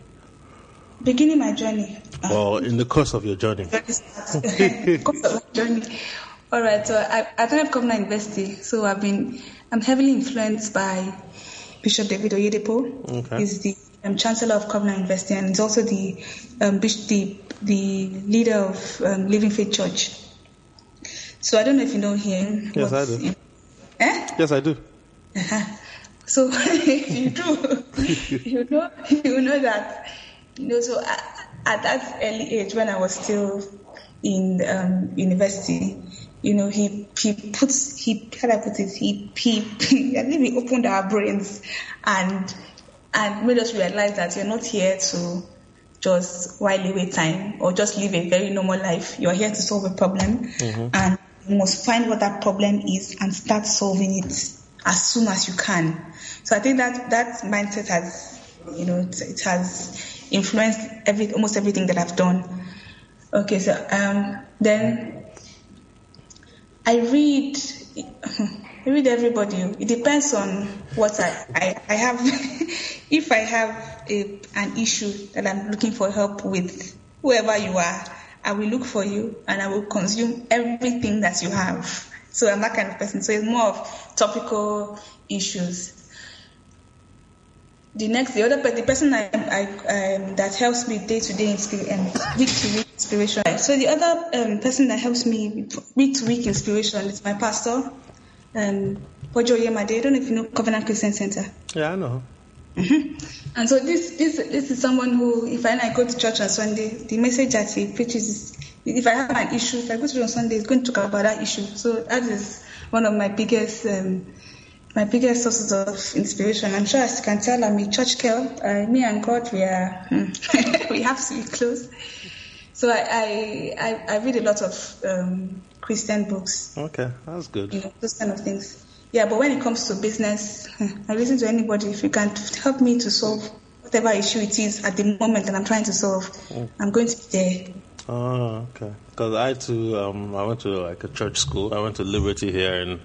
Beginning my journey. Well, in the course of your journey. course of my journey. All right. So I, I attended Covenant University. So I've been I'm heavily influenced by Bishop David Oyedepo. Okay. He's the um, Chancellor of Covenant University and he's also the um, the the leader of um, Living Faith Church. So I don't know if you know him. Yes, I do. Eh? Yes, I do. So you do, you know, you know that you know, so at, at that early age, when I was still in um, university, you know, he he puts he how do I put it? He he, I think he opened our brains and and made us realize that you're not here to just while away time or just live a very normal life. You're here to solve a problem mm-hmm. and you must find what that problem is and start solving it as soon as you can. So I think that that mindset has, you know, it, it has influenced every almost everything that I've done. Okay, so um, then I read I read everybody. It depends on what I, I, I have. if I have a, an issue that I'm looking for help with, whoever you are, I will look for you and I will consume everything that you have. So I'm that kind of person. So it's more of topical issues. The next, the other, the person I, I um, that helps me day to day inspiration, week to week inspiration. So the other um, person that helps me week to week inspiration is my pastor, um, Poju Oyemade. I don't know if you know Covenant Christian Center. Yeah, I know. Mm-hmm. And so this this this is someone who, if I, I go to church on Sunday, the message that he preaches is, if I have an issue, if I go to church on Sunday, he's going to talk about that issue. So that is one of my biggest um, my biggest sources of inspiration. I'm sure as you can tell, I'm a church girl. Uh, me and God, we are we have to be close. So I I, I read a lot of um, Christian books. Okay, that's good. You know, those kind of things. Yeah, but when it comes to business, I listen to anybody. If you can help me to solve whatever issue it is at the moment that I'm trying to solve, mm. I'm going to be there. Oh, okay. Because I too, um, I went to like a church school. I went to Liberty here in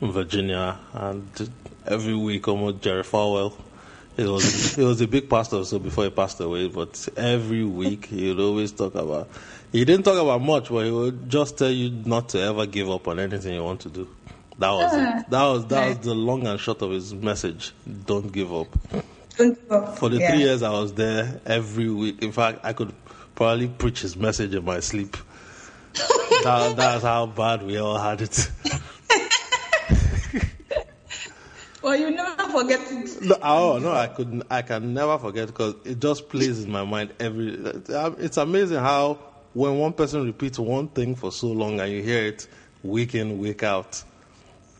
Virginia, and every week almost Jerry Falwell. It was he was a big pastor, so before he passed away, but every week he would always talk about. He didn't talk about much, but he would just tell you not to ever give up on anything you want to do. That was it. Ah. That was that was the long and short of his message. Don't give up. Don't give up. For the yeah. three years I was there, every week. In fact, I could probably preach his message in my sleep. that, that's how bad we all had it. well, you never forget it. No, oh no, I could. I can never forget because it just plays in my mind every. Um, it's amazing how when one person repeats one thing for so long and you hear it week in week out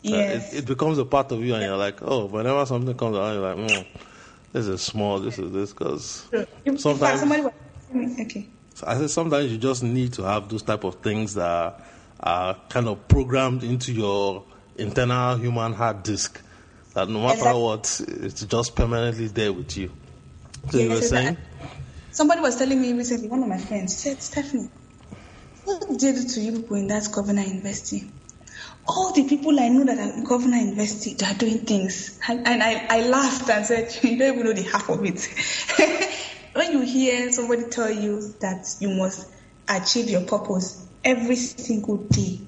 Yes. Uh, it, it, becomes a part of you, and you're like, oh, whenever something comes out, you're like, mm, this is small, this is this, because sometimes. okay. I said sometimes you just need to have those type of things that are, are kind of programmed into your internal human hard disk. That no matter exactly. what, it's just permanently there with you. So yes, you were saying? Somebody was telling me recently, one of my friends said, Stephanie, what did you do to you people in that Covenant University? All the people I know that are Covenant University, they are doing things. And, and I, I laughed and said, you don't even know the half of it. when you hear somebody tell you that you must achieve your purpose every single day,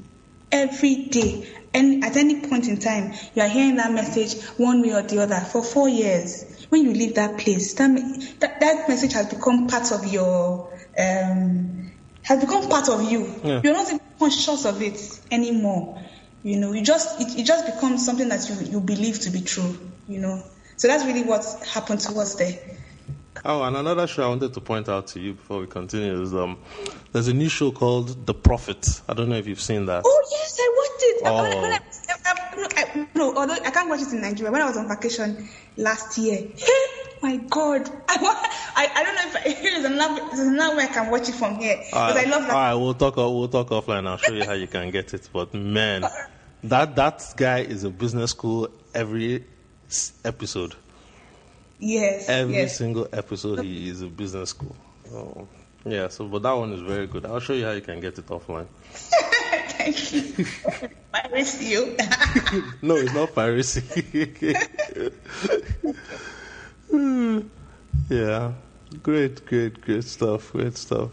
every day, and at any point in time, you are hearing that message one way or the other for four years. When you leave that place, that, that, that message has become part of your, um, has become part of you. Yeah. You're not even conscious of it anymore. You know, you just it, it just becomes something that you, you believe to be true, you know. So that's really what happened to us there. Oh, and another show I wanted to point out to you before we continue is um, there's a new show called The Profit. I don't know if you've seen that. Oh yes, I watched it. Oh. When, when I, I, I, no, although I can't watch it in Nigeria. When I was on vacation last year, my God, I, I, I don't know if there's another there's another way I can watch it from here because I love that. All right, we'll talk we'll talk offline. I'll show you how you can get it. But man, that that guy is a business school every episode. Yes. Every yes. single episode, he is a business school. Oh, yeah. So, but that one is very good. I'll show you how you can get it offline. Thank you. piracy. You. no, it's not piracy. yeah. Great, great, great stuff. Great stuff.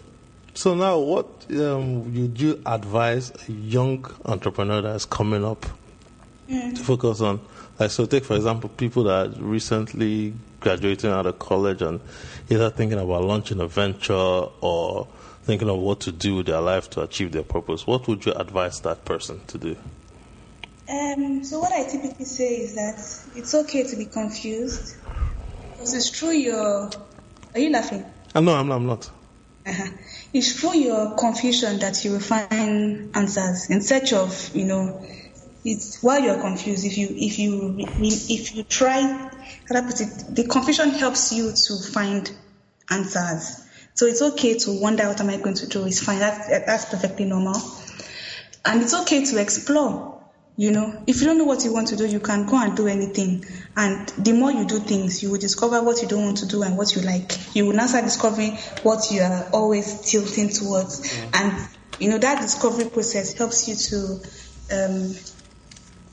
So now, what um, would you advise a young entrepreneur that's coming up mm. to focus on? Like, so take for example people that recently graduating out of college and either thinking about launching a venture or thinking of what to do with their life to achieve their purpose. What would you advise that person to do? Um, so what I typically say is that it's okay to be confused it's true. You're. You laughing? Uh, no, I'm not. I'm not. Uh-huh. It's through your confusion that you will find answers in search of, you know, it's while you're confused. If you if you if you try, how put it, the confusion helps you to find answers. So it's okay to wonder what am I going to do. It's fine. That's that's perfectly normal, and it's okay to explore. You know, if you don't know what you want to do, you can go and do anything. And the more you do things, you will discover what you don't want to do and what you like. You will now start discovering what you are always tilting towards. Mm-hmm. And, you know, that discovery process helps you to um,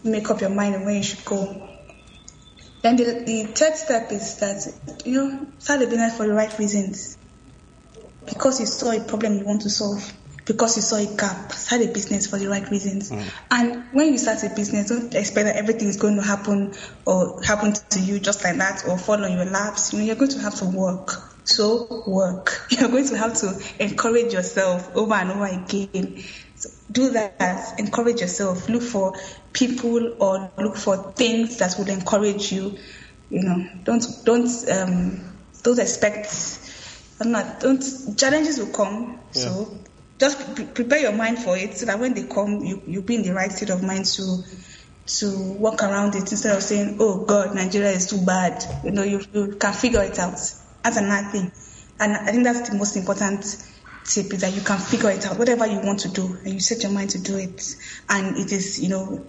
make up your mind on where you should go. Then the, the third step is that you know start a business for the right reasons. Because you saw a problem you want to solve. Because you saw a gap, start a business for the right reasons. And when you start a business, don't expect that everything is going to happen or happen to you just like that or fall on your laps. You know, you're going to have to work. So work. You're going to have to encourage yourself over and over again. So do that. Encourage yourself. Look for people or look for things that will encourage you. You know, don't don't um, don't expect. I'm not. Don't challenges will come. So just pre- prepare your mind for it, so that when they come, you you be in the right state of mind to to work around it instead of saying, "Oh God, Nigeria is too bad." You know, you you can figure it out. That's another thing, and I think that's the most important tip is that you can figure it out. Whatever you want to do, and you set your mind to do it, and it is you know,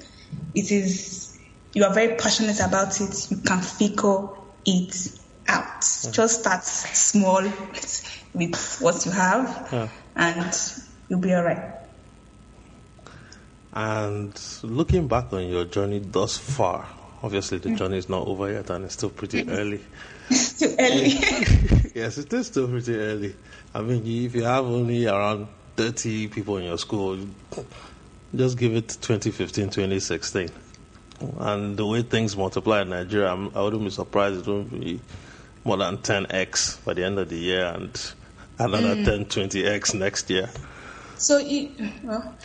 it is you are very passionate about it. You can figure it out. Mm. Just start small with, with what you have, Yeah. And you'll be alright. And looking back on your journey thus far, obviously the mm. journey is not over yet and it's still pretty early. Too early. yes, it is still pretty early. I mean, if you have only around 30 people in your school, just give it 2015, 2016. And the way things multiply in Nigeria, I'm, I wouldn't be surprised it won't be more than 10x by the end of the year and another 10, 20x next year. so you, well,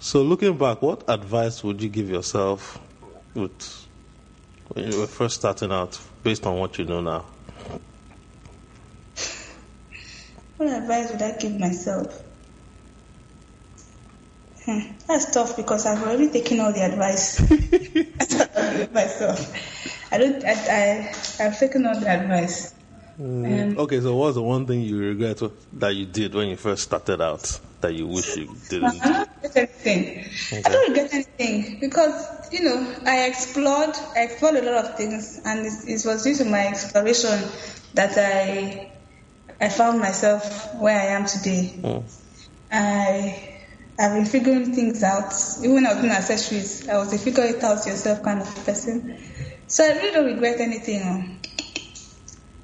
So, looking back, what advice would you give yourself with, when you were first starting out, based on what you know now? What advice would I give myself? Hmm, that's tough because I've already taken all the advice. Myself. I don't. I, I I've taken all the advice. Um, Okay, so what's the one thing you regret that you did when you first started out that you wish you didn't? I don't regret anything. I don't regret anything because you know I explored. I explored a lot of things, and it, it was due to my exploration that I I found myself where I am today. Mm. I I've been figuring things out. Even when I was doing accessories, I was a figure it out yourself kind of person. So I really don't regret anything.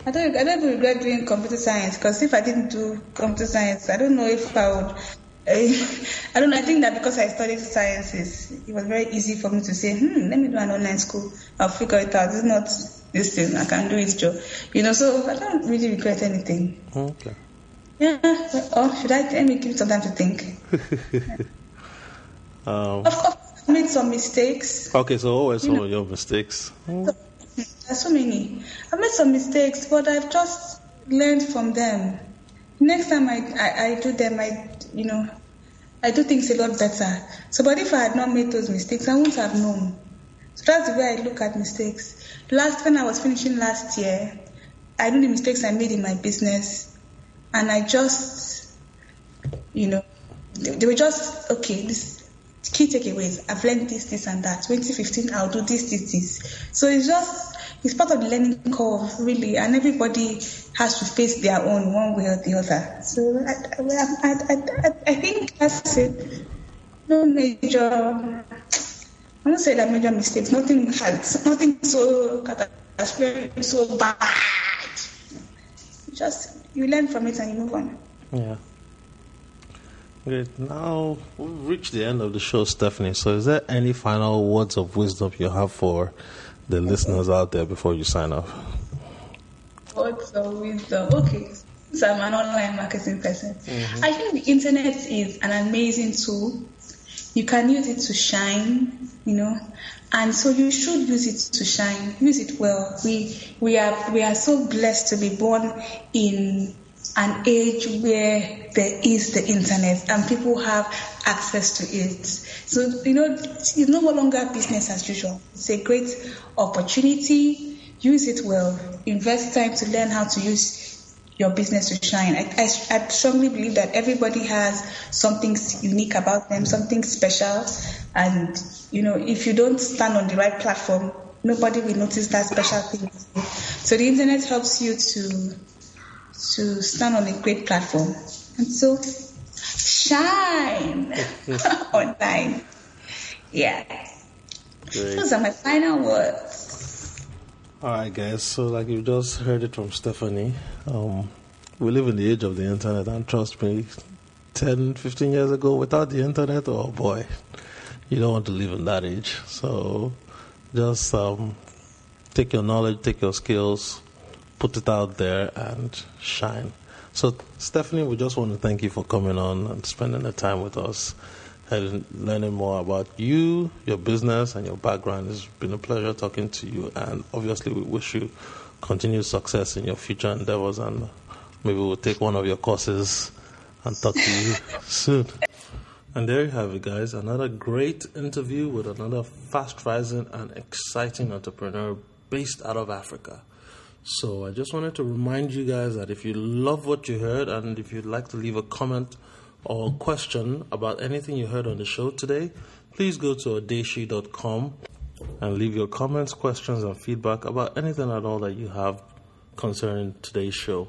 Oh. I don't. I don't regret doing computer science because if I didn't do computer science, I don't know if I would. I don't know. I think that because I studied sciences, it was very easy for me to say, "Hmm, let me do an online school. I'll figure it out. It's not this thing. I can do it, Joe." You know. So I don't really regret anything. Okay. Yeah. Or should I? Let me give it some time to think. Um, Of course, I made some mistakes. okay, so were some of your mistakes? There's so many. I've made some mistakes, but I've just learned from them. Next time I, I, I do them, I, you know, I do things a lot better. So, but if I had not made those mistakes, I wouldn't have known. So that's the way I look at mistakes. Last, when I was finishing last year, I knew the mistakes I made in my business, and I just, you know, they, they were just okay. This key takeaways. I've learned this, this, and that. 2015, I'll do this, this, this. So it's just it's part of the learning curve, really, and everybody has to face their own one way or the other. So I, I, I, I, think that's it. No major. I won't say that major mistakes. Nothing has, nothing so catastrophic, so bad. Just you learn from it and you move on. Yeah. Great. Now we've reached the end of the show, Stephanie. So, is there any final words of wisdom you have for the listeners out there before you sign off? Words of wisdom. Okay. So I'm an online marketing person. Mm-hmm. I think the internet is an amazing tool. You can use it to shine, you know, and so you should use it to shine. Use it well. We we are we are so blessed to be born in an age where there is the internet and people have access to it. So you know, it's no longer business as usual. It's a great opportunity. Use it well. Invest time to learn how to use your business to shine. I, I, I strongly believe that everybody has something unique about them, something special. And, you know, if you don't stand on the right platform, nobody will notice that special thing. So the internet helps you to to stand on a great platform. And so shine online. Yeah. Great. Those are my final words. All right, guys. So, like you just heard it from Stephanie, um, we live in the age of the internet, and trust me, 10, 15 years ago, without the internet, oh boy, you don't want to live in that age. So, just um, take your knowledge, take your skills, put it out there, and shine. So, Stephanie, we just want to thank you for coming on and spending the time with us and learning more about you, your business, and your background. It's been a pleasure talking to you, and obviously, we wish you continued success in your future endeavors. And maybe we'll take one of your courses and talk to you soon. And there you have it, guys. Another great interview with another fast rising and exciting entrepreneur based out of Africa. So I just wanted to remind you guys that if you love what you heard and if you'd like to leave a comment or question about anything you heard on the show today, please go to odeshi.com and leave your comments, questions, and feedback about anything at all that you have concerning today's show.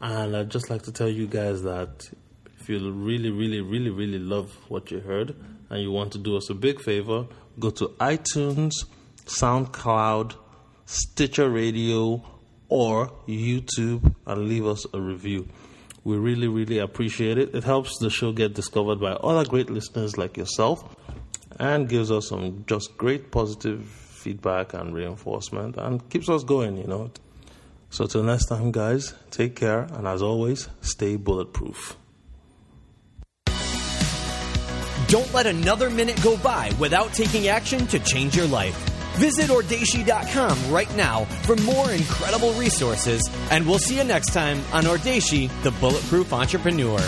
And I'd just like to tell you guys that if you really, really, really, really love what you heard and you want to do us a big favor, go to iTunes, SoundCloud, Stitcher Radio, or YouTube and leave us a review. We really, really appreciate it. It helps the show get discovered by other great listeners like yourself and gives us some just great positive feedback and reinforcement and keeps us going, you know. So, till next time, guys, take care and as always, stay bulletproof. Don't let another minute go by without taking action to change your life. Visit Odeshi.com right now for more incredible resources, and we'll see you next time on Audacious, the Bulletproof Entrepreneur.